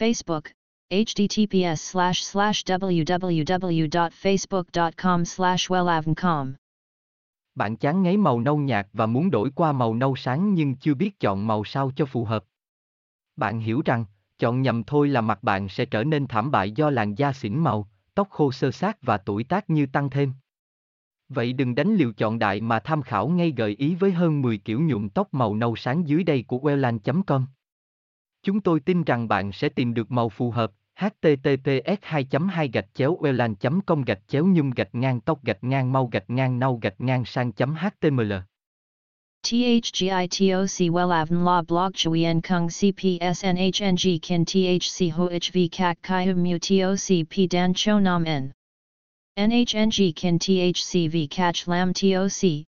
Facebook, https slash slash www.facebook.com slash wellavncom. Bạn chán ngấy màu nâu nhạt và muốn đổi qua màu nâu sáng nhưng chưa biết chọn màu sao cho phù hợp. Bạn hiểu rằng, chọn nhầm thôi là mặt bạn sẽ trở nên thảm bại do làn da xỉn màu, tóc khô sơ sát và tuổi tác như tăng thêm. Vậy đừng đánh liều chọn đại mà tham khảo ngay gợi ý với hơn 10 kiểu nhuộm tóc màu nâu sáng dưới đây của wellan.com. Chúng tôi tin rằng bạn sẽ tìm được màu phù hợp. https 2 2 gạch chéo welan com gạch chéo nhung gạch ngang tóc gạch ngang mau gạch ngang nâu gạch ngang sang html THGITOC WELAVN La Blog Chuyen Kung CPSNHNG Kin THC HOHV CHI HUM Mu TOC P Dan Cho Nam N NHNG Kin THC V CACH Lam TOC